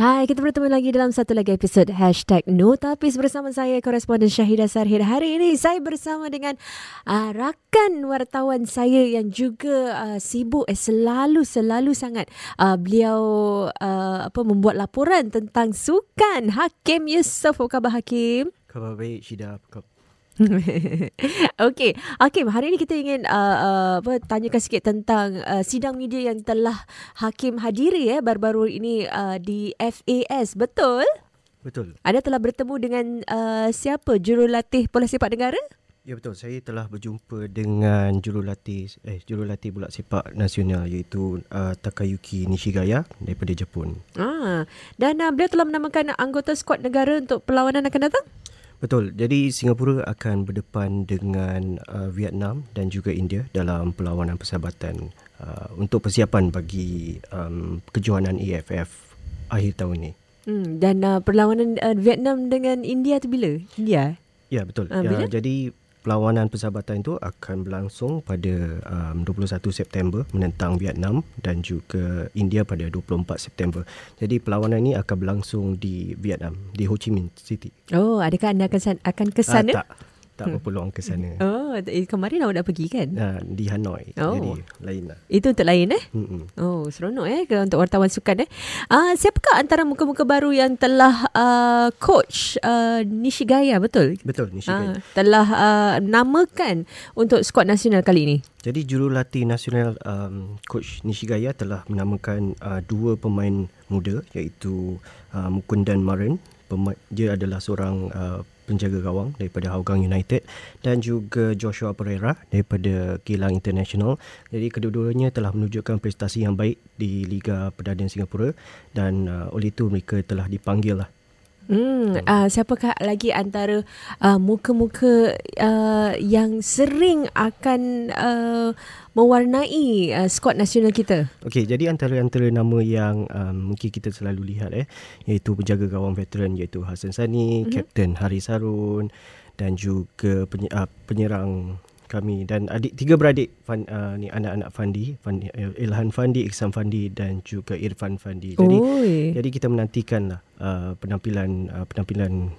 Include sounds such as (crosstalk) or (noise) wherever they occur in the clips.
Hai, kita bertemu lagi dalam satu lagi episod Hashtag Notapis bersama saya, koresponden Syahidah Sarhid. Hari ini saya bersama dengan uh, rakan wartawan saya yang juga uh, sibuk, eh, selalu-selalu sangat. Uh, beliau uh, apa membuat laporan tentang sukan. Hakim Yusof, apa khabar Hakim? Khabar baik, Syidah. Apa khabar? (laughs) Okey, Hakim, hari ini kita ingin uh, uh, apa tanyakan sikit tentang uh, sidang media yang telah Hakim hadiri ya baru-baru ini uh, di FAS, betul? Betul. Anda telah bertemu dengan uh, siapa jurulatih bola sepak negara? Ya betul. Saya telah berjumpa dengan jurulatih eh jurulatih bola sepak nasional iaitu uh, Takayuki Nishigaya daripada Jepun. Ah, dan uh, beliau telah menamakan anggota skuad negara untuk perlawanan akan datang? Betul. Jadi Singapura akan berdepan dengan uh, Vietnam dan juga India dalam perlawanan persahabatan uh, untuk persiapan bagi um, kejohanan AFF akhir tahun ini. Hmm, dan uh, perlawanan uh, Vietnam dengan India tu bila? India? Ya, betul. Uh, bila? Uh, jadi perlawanan persahabatan itu akan berlangsung pada um, 21 September menentang Vietnam dan juga India pada 24 September. Jadi perlawanan ini akan berlangsung di Vietnam, di Ho Chi Minh City. Oh, adakah anda akan akan ke sana? Uh, tak tak hmm. berpeluang ke sana. (laughs) Oh, eh, kemarin awak dah pergi kan? Uh, di Hanoi. Oh. Jadi lain lah. Itu untuk lain eh? Mm-mm. Oh, seronok eh untuk wartawan sukan eh. Uh, siapakah antara muka-muka baru yang telah uh, coach uh, Nishigaya, betul? Betul, Nishigaya. Uh, telah uh, namakan untuk skuad nasional kali ini. Jadi jurulatih nasional um, coach Nishigaya telah menamakan uh, dua pemain muda iaitu uh, Mukundan Marin. Dia adalah seorang uh, penjaga gawang daripada Hougang United dan juga Joshua Pereira daripada Kilang International. Jadi kedua-duanya telah menunjukkan prestasi yang baik di Liga Perdana Singapura dan uh, oleh itu mereka telah dipanggil lah Hmm, uh, siapakah lagi antara uh, muka-muka uh, yang sering akan uh, mewarnai uh, skuad nasional kita? Okey, jadi antara-antara nama yang um, mungkin kita selalu lihat eh iaitu penjaga gawang veteran iaitu Hasan Sani, mm-hmm. Kapten Haris Harun dan juga penyerang kami dan adik tiga beradik Fan, uh, ni anak-anak Fandi, Fandi uh, Ilhan Fandi, Iksan Fandi dan juga Irfan Fandi. Jadi Oi. jadi kita menantikanlah uh, penampilan uh, penampilan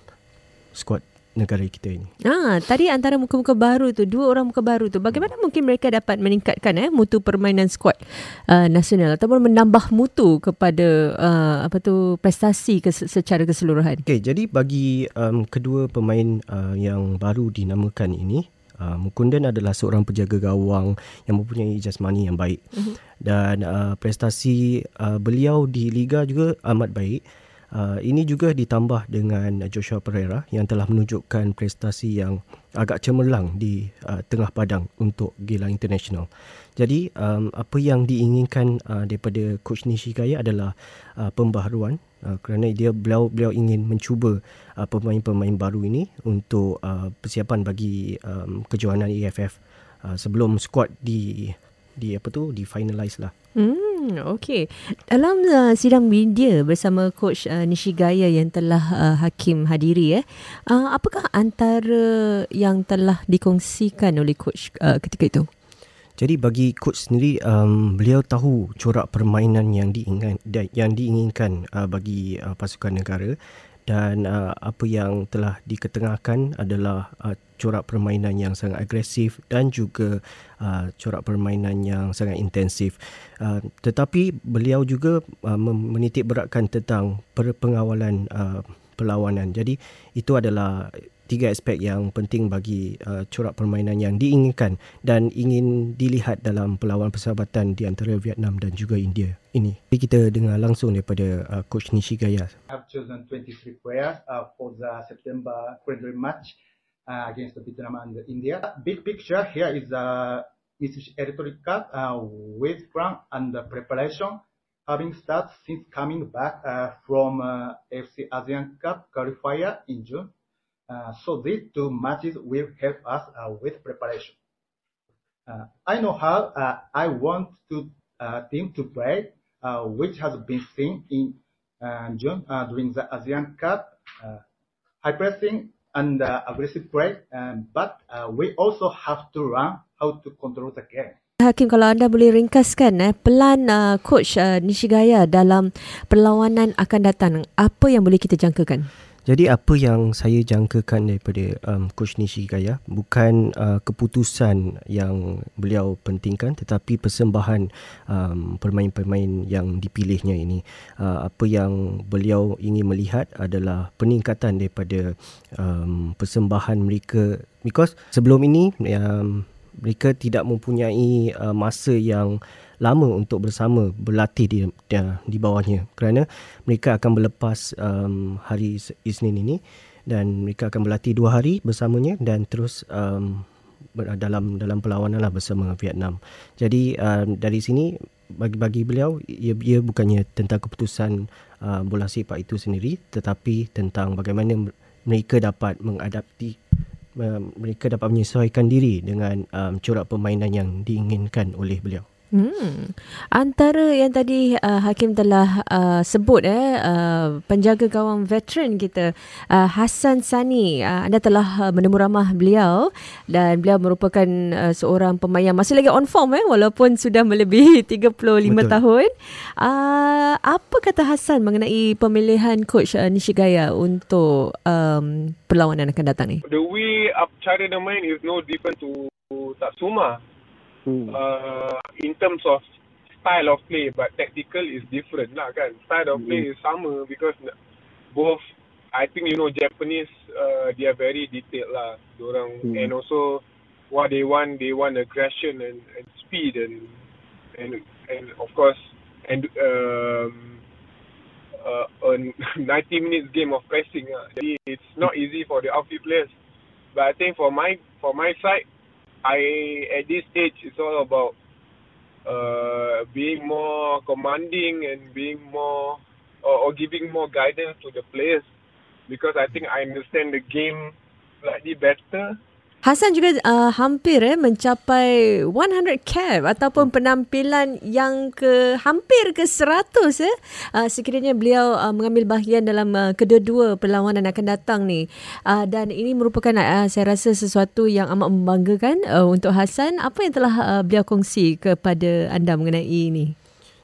skuad negara kita ini. Ah, tadi antara muka-muka baru tu, dua orang muka baru tu, bagaimana mungkin mereka dapat meningkatkan eh mutu permainan skuad uh, nasional ataupun menambah mutu kepada uh, apa tu prestasi kes- secara keseluruhan? Okey, jadi bagi um, kedua pemain uh, yang baru dinamakan ini, Uh, Mukundan adalah seorang penjaga gawang yang mempunyai jasmani yang baik uh-huh. dan uh, prestasi uh, beliau di liga juga amat baik. Uh, ini juga ditambah dengan Joshua Pereira yang telah menunjukkan prestasi yang agak cemerlang di uh, tengah padang untuk Geylang International. Jadi um, apa yang diinginkan uh, daripada coach Nishigaya adalah uh, pembaharuan uh, kerana dia beliau beliau ingin mencuba uh, pemain-pemain baru ini untuk uh, persiapan bagi um, kejohanan AFF uh, sebelum squad di di apa tu di finalize lah. Hmm, okay. Dalam uh, sidang media bersama coach uh, Nishigaya yang telah uh, Hakim hadiri eh, uh, apakah antara yang telah dikongsikan oleh coach uh, ketika itu? Jadi bagi coach sendiri um, beliau tahu corak permainan yang diinginkan yang diinginkan uh, bagi uh, pasukan negara dan uh, apa yang telah diketengahkan adalah uh, corak permainan yang sangat agresif dan juga uh, corak permainan yang sangat intensif. Uh, tetapi beliau juga uh, menitik beratkan tentang pengawalan uh, perlawanan. Jadi itu adalah tiga aspek yang penting bagi uh, corak permainan yang diinginkan dan ingin dilihat dalam perlawanan persahabatan di antara Vietnam dan juga India ini. Jadi kita dengar langsung daripada uh, coach Nishigaya. I have chosen 23 players uh, for the September friendly match uh, against Vietnam and India. Big picture here is uh, Mitsubishi Electric uh, with plan and preparation having started since coming back uh, from uh, FC ASEAN Cup qualifier in June. Uh, so these two matches will help us uh, with preparation. Uh, I know how I want team to play, which has been seen in June during the ASEAN Cup. high pressing and aggressive play, um, but we also have to learn how to control the game. Hakim kalau anda boleh ringkaskan eh pelan uh, coach uh, Nishigaya dalam perlawanan akan datang apa yang boleh kita jangkakan? Jadi apa yang saya jangkakan daripada um, coach Nishigaya bukan uh, keputusan yang beliau pentingkan tetapi persembahan um, pemain-pemain yang dipilihnya ini. Uh, apa yang beliau ingin melihat adalah peningkatan daripada um, persembahan mereka because sebelum ini um, mereka tidak mempunyai uh, masa yang lama untuk bersama berlatih di di, di bawahnya kerana mereka akan berlepas um, hari Isnin ini dan mereka akan berlatih dua hari bersamanya dan terus um, dalam dalam perlawanan lah bersama Vietnam. Jadi um, dari sini bagi bagi beliau ia, ia bukannya tentang keputusan uh, bola sepak itu sendiri tetapi tentang bagaimana mereka dapat mengadapti mereka dapat menyesuaikan diri dengan um, corak permainan yang diinginkan oleh beliau. Hmm. Antara yang tadi uh, Hakim telah uh, sebut eh uh, penjaga gawang veteran kita uh, Hassan Sani uh, anda telah uh, menemu ramah beliau dan beliau merupakan uh, seorang pemain yang masih lagi on form eh walaupun sudah melebihi (laughs) 35 Betul. tahun. Uh, apa kata Hassan mengenai pemilihan coach uh, Nishigaya untuk um, perlawanan akan datang ni? The way up cara dia main is no different to Tatsuma hmm. uh, in terms of style of play but tactical is different lah kan style of play hmm. is sama because both I think you know Japanese uh, they are very detailed lah orang hmm. and also what they want they want aggression and, and speed and and and of course and um, uh, a (laughs) 90 minutes game of pressing lah. Jadi it's not easy for the outfield players but I think for my for my side I at this stage it's all about uh, being more commanding and being more or, or giving more guidance to the players. Because I think I understand the game slightly better Hasan juga uh, hampir eh mencapai 100 cap ataupun penampilan yang ke hampir ke 100 eh. Uh, sekiranya beliau uh, mengambil bahagian dalam uh, kedua-dua perlawanan akan datang ni. Uh, dan ini merupakan uh, saya rasa sesuatu yang amat membanggakan uh, untuk Hasan apa yang telah uh, beliau kongsi kepada anda mengenai ini?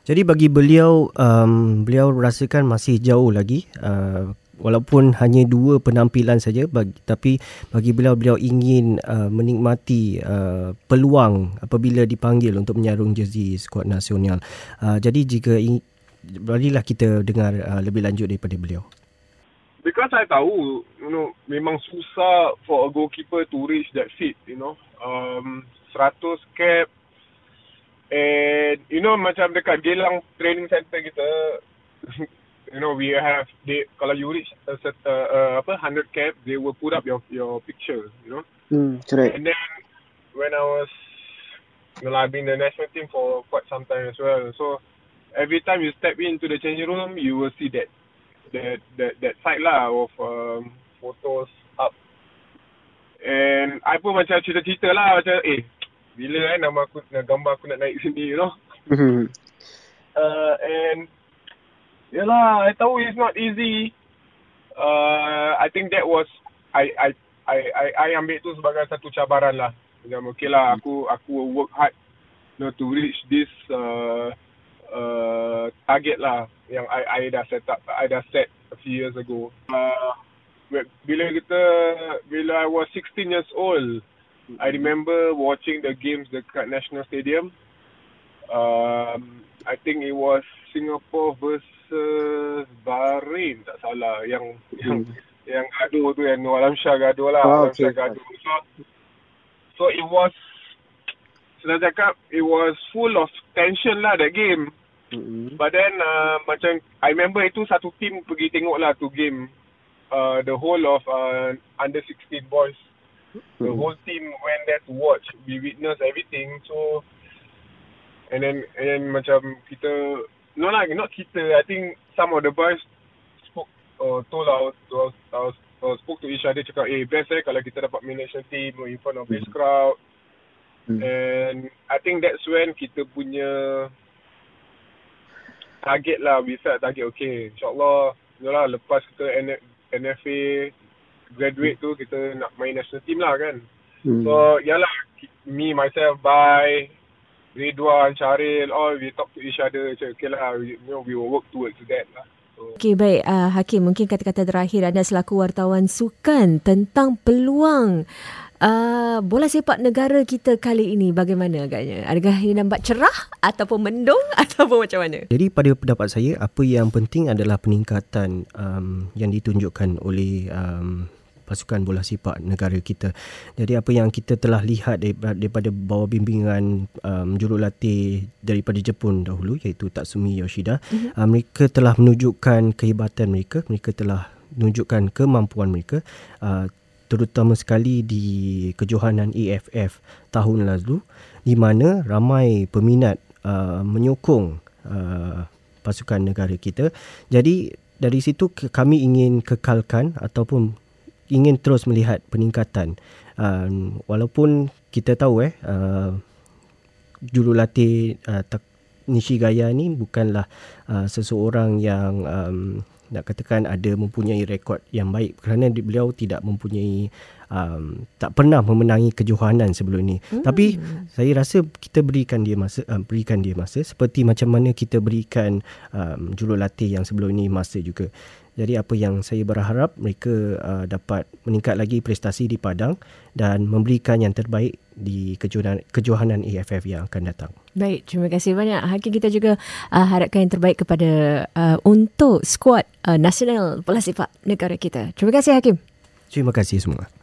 Jadi bagi beliau um, beliau rasakan masih jauh lagi uh, walaupun hanya dua penampilan saja bagi, tapi bagi beliau beliau ingin uh, menikmati uh, peluang apabila dipanggil untuk menyarung jersey skuad nasional. Uh, jadi jika marilah kita dengar uh, lebih lanjut daripada beliau. Because I tahu, you know, memang susah for a goalkeeper to reach that fit, you know. Um, 100 cap and you know macam dekat Gelang training center kita (laughs) you know we have they kalau you reach a set uh, uh, apa 100 cap they will put up your your picture you know? Mm, correct. And then when i was you know i've been the national team for quite some time as well. So every time you step into the changing room you will see that that that that side lah of um, photos up. And I pun macam cerita-cerita lah macam eh bila eh nama aku gambar aku nak naik sini you know? Mm-hmm. uh, and Yalah, I tahu it's not easy. Uh, I think that was I I I I, I ambil tu sebagai satu cabaran lah. Macam okay lah, aku aku work hard you know, to reach this uh, uh, target lah yang I I dah set up, I dah set a few years ago. Uh, bila kita bila I was 16 years old, I remember watching the games dekat National Stadium. Um, I think it was Singapore versus Bahrain tak salah yang hmm. yang yang gaduh tu yang Nur Alam Shah gaduh lah. Oh, Alam okay. Gaduh. So, so it was senang cakap it was full of tension lah that game. Mm-hmm. But then uh, macam I remember itu satu team pergi tengok lah tu game. Uh, the whole of uh, under 16 boys. Mm-hmm. The whole team went there to watch. We witness everything. So and then and then macam kita no lah, not kita. I think some of the boys spoke or uh, told our, our, our, our spoke to each other cakap, eh best eh kalau kita dapat national team in front of this mm. crowd. Mm. And I think that's when kita punya target lah, we set target, okay, insyaAllah, lah, lepas kita NFA graduate tu, kita nak main national team lah kan. Mm. So, yalah, me, myself, buy Ridwan, Syaril, all we talk to each other. Macam, okay lah, we, you know, we will work towards that lah. Okey, baik. Uh, Hakim, mungkin kata-kata terakhir anda selaku wartawan sukan tentang peluang uh, bola sepak negara kita kali ini bagaimana agaknya? Adakah ini nampak cerah ataupun mendung (laughs) ataupun macam mana? Jadi pada pendapat saya apa yang penting adalah peningkatan um, yang ditunjukkan oleh um, pasukan bola sepak negara kita. Jadi apa yang kita telah lihat daripada, daripada bawah bimbingan um, jurulatih daripada Jepun dahulu iaitu Tatsumi Yoshida, mm-hmm. uh, mereka telah menunjukkan kehebatan mereka, mereka telah menunjukkan kemampuan mereka uh, terutama sekali di kejohanan AFF tahun lalu di mana ramai peminat uh, menyokong uh, pasukan negara kita. Jadi dari situ kami ingin kekalkan ataupun ingin terus melihat peningkatan. Uh, walaupun kita tahu eh uh, jurulatih uh, Nishigaya ni bukanlah uh, seseorang yang um, nak katakan ada mempunyai rekod yang baik kerana beliau tidak mempunyai um, tak pernah memenangi kejohanan sebelum ini. Hmm. Tapi saya rasa kita berikan dia masa um, berikan dia masa seperti macam mana kita berikan um, jurulatih yang sebelum ini masa juga. Jadi apa yang saya berharap mereka uh, dapat meningkat lagi prestasi di padang dan memberikan yang terbaik di kejohanan, kejohanan AFF yang akan datang. Baik, terima kasih banyak. Hakim kita juga uh, harapkan yang terbaik kepada uh, untuk skuad uh, nasional bola sepak negara kita. Terima kasih Hakim. Terima kasih semua.